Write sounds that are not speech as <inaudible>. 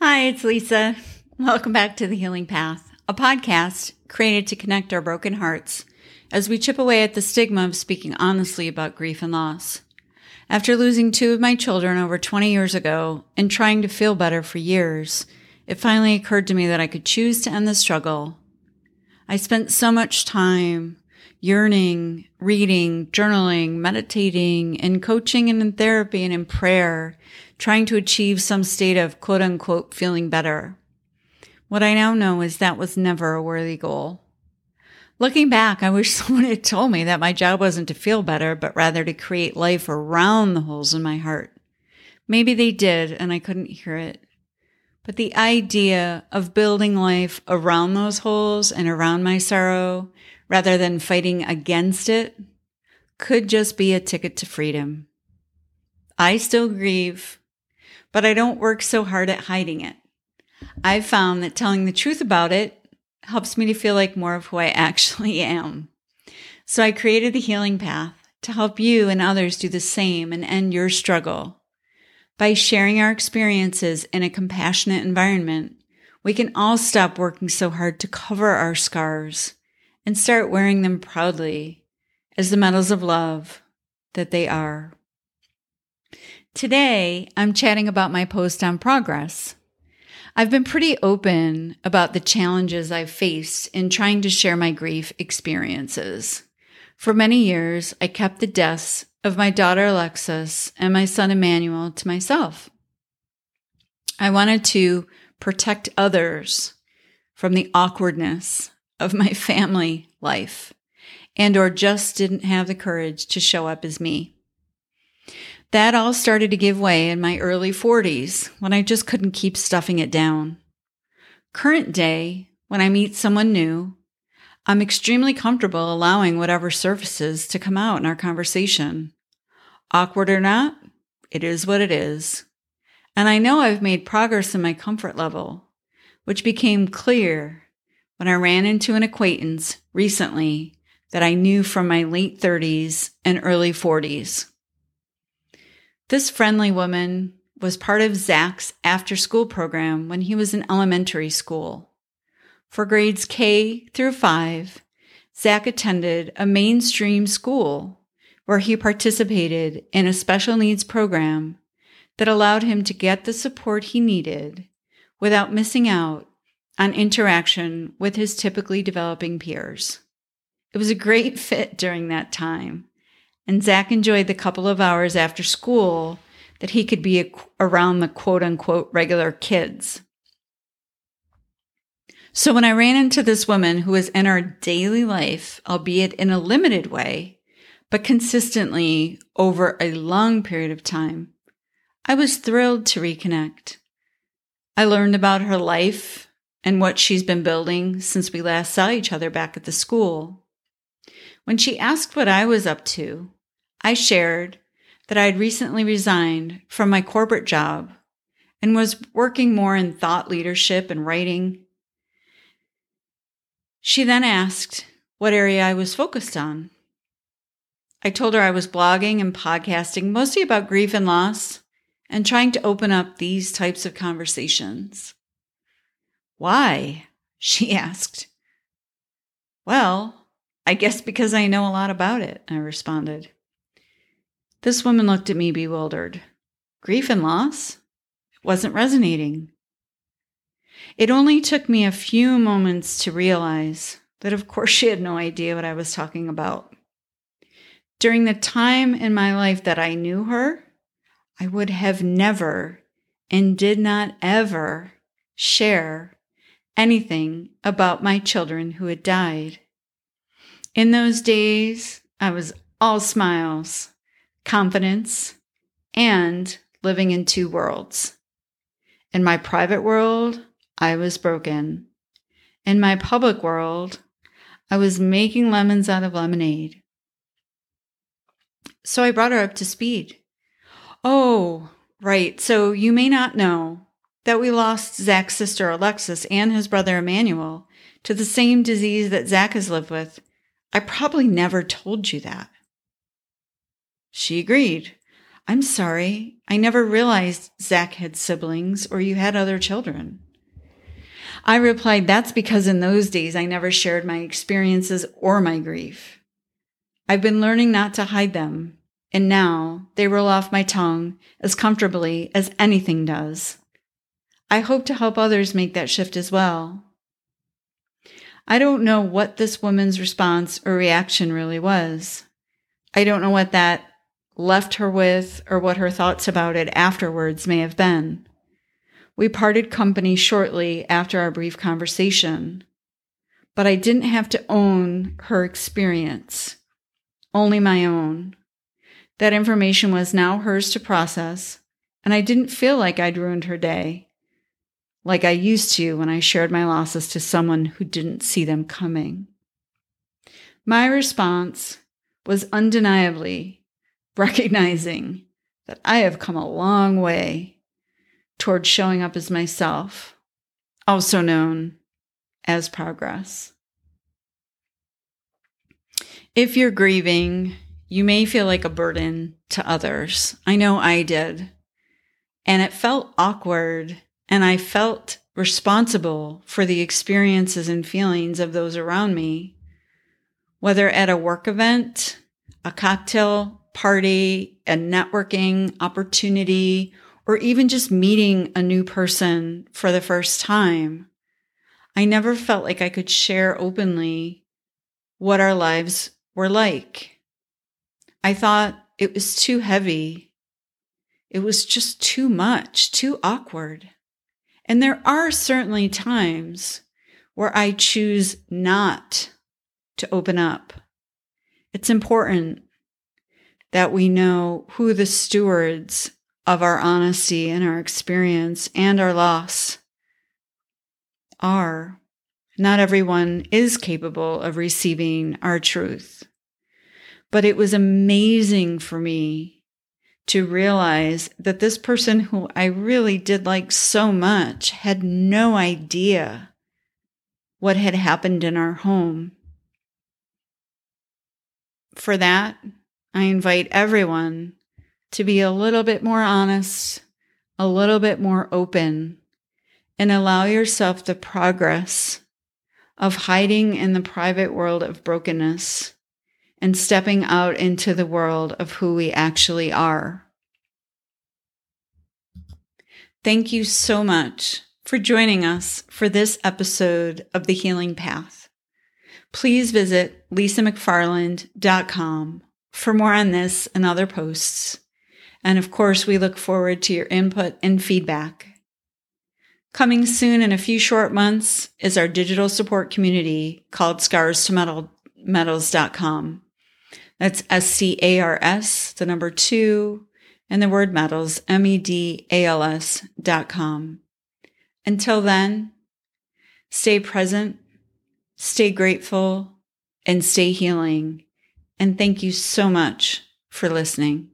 Hi, it's Lisa. Welcome back to The Healing Path, a podcast created to connect our broken hearts as we chip away at the stigma of speaking honestly about grief and loss. After losing two of my children over 20 years ago and trying to feel better for years, it finally occurred to me that I could choose to end the struggle. I spent so much time yearning, reading, journaling, meditating, in coaching and in therapy and in prayer, trying to achieve some state of quote unquote feeling better. What I now know is that was never a worthy goal. Looking back, I wish <laughs> someone had told me that my job wasn't to feel better, but rather to create life around the holes in my heart. Maybe they did, and I couldn't hear it. But the idea of building life around those holes and around my sorrow rather than fighting against it could just be a ticket to freedom. I still grieve, but I don't work so hard at hiding it. I've found that telling the truth about it helps me to feel like more of who I actually <laughs> am. So I created the healing path to help you and others do the same and end your struggle. By sharing our experiences in a compassionate environment, we can all stop working so hard to cover our scars and start wearing them proudly as the medals of love that they are. Today, I'm chatting about my post on progress. I've been pretty open about the challenges I've faced in trying to share my grief experiences. For many years, I kept the deaths of my daughter Alexis and my son Emmanuel to myself. I wanted to protect others from the awkwardness of my family life and or just didn't have the courage to show up as me. That all started to give way in my early 40s when I just couldn't keep stuffing it down. Current day, when I meet someone new, I'm extremely comfortable allowing whatever surfaces to come out in our conversation. Awkward or not, it is what it is. And I know I've made progress in my comfort level, which became clear when I ran into an acquaintance recently that I knew from my late 30s and early 40s. This friendly woman was part of Zach's after school program when he was in elementary school. For grades K through 5, Zach attended a mainstream school where he participated in a special needs program that allowed him to get the support he needed without missing out on interaction with his typically developing peers. It was a great fit during that time, and Zach enjoyed the couple of hours after school that he could be around the quote unquote regular kids. So when I ran into this woman who was in our daily life, albeit in a limited way, but consistently over a long period of time, I was thrilled to reconnect. I learned about her life and what she's been building since we last saw each other back at the school. When she asked what I was up to, I shared that I had recently resigned from my corporate job and was working more in thought leadership and writing. She then asked what area I was focused on. I told her I was blogging and podcasting mostly about grief and loss and trying to open up these types of conversations. Why? She <laughs> asked. Well, I guess because I know a lot about it, I responded. This woman looked at me bewildered. Grief and loss? It wasn't resonating. It only took me a few moments to realize that, of course, <laughs> she had no idea what I was talking about. During the time in my life that I knew her, I would have never and did not ever share anything about my children who had died. In those days, I was all smiles, confidence, and living in two worlds. In my private world, I was broken. In my public world, I was making lemons out of lemonade. So I brought her up to speed. Oh, right. So you may not know, that we lost Zach's sister Alexis and his brother Emmanuel to the same disease that Zach has lived with. I probably never told you that. She agreed. I'm sorry. I never realized Zach had siblings or you had other children. I replied, That's because in those days I never shared my experiences or my grief. I've been learning not to hide them, and now they roll off my tongue as comfortably as anything does. I hope to help others make that shift as well. I don't know what this woman's response or reaction really was. I don't know what that left her with or what her thoughts about it afterwards may have been. We parted company shortly after our brief conversation, but I didn't have to own her experience, only my own. That information was now hers to process, and I didn't feel like I'd ruined her day like I used to when I shared my losses to someone who didn't see them coming. My response was undeniably recognizing that I have come a long way towards showing up as myself, also known as progress. If you're grieving, you may feel like a burden to others. I know I did. And it felt awkward and I felt responsible for the experiences and feelings of those around me, whether at a work event, a cocktail party, a networking opportunity, or even just meeting a new person for the first time. I never felt like I could share openly what our lives were like. I thought it was too heavy. It was just too much, too awkward. And there are certainly times where I choose not to open up. It's important that we know who the stewards of our honesty and our experience and our loss are. Not everyone is capable of receiving our truth. But it was amazing for me to realize that this person who I really did like so much had no idea what had happened in our home. For that, I invite everyone to be a little bit more honest, a little bit more open, and allow yourself the progress of hiding in the private world of brokenness and stepping out into the world of who we actually are. Thank you so much for joining us for this episode of The Healing Path. Please visit lisamcfarland.com for more on this and other posts. And of course, we look forward to your input and feedback. Coming soon in a few short months is our digital support community called Scars to Medal, Medals.com. That's S C A R S, the number two, and the word medals, M E D A L S dot com. Until then, stay present, stay grateful, and stay healing. And thank you so much for listening.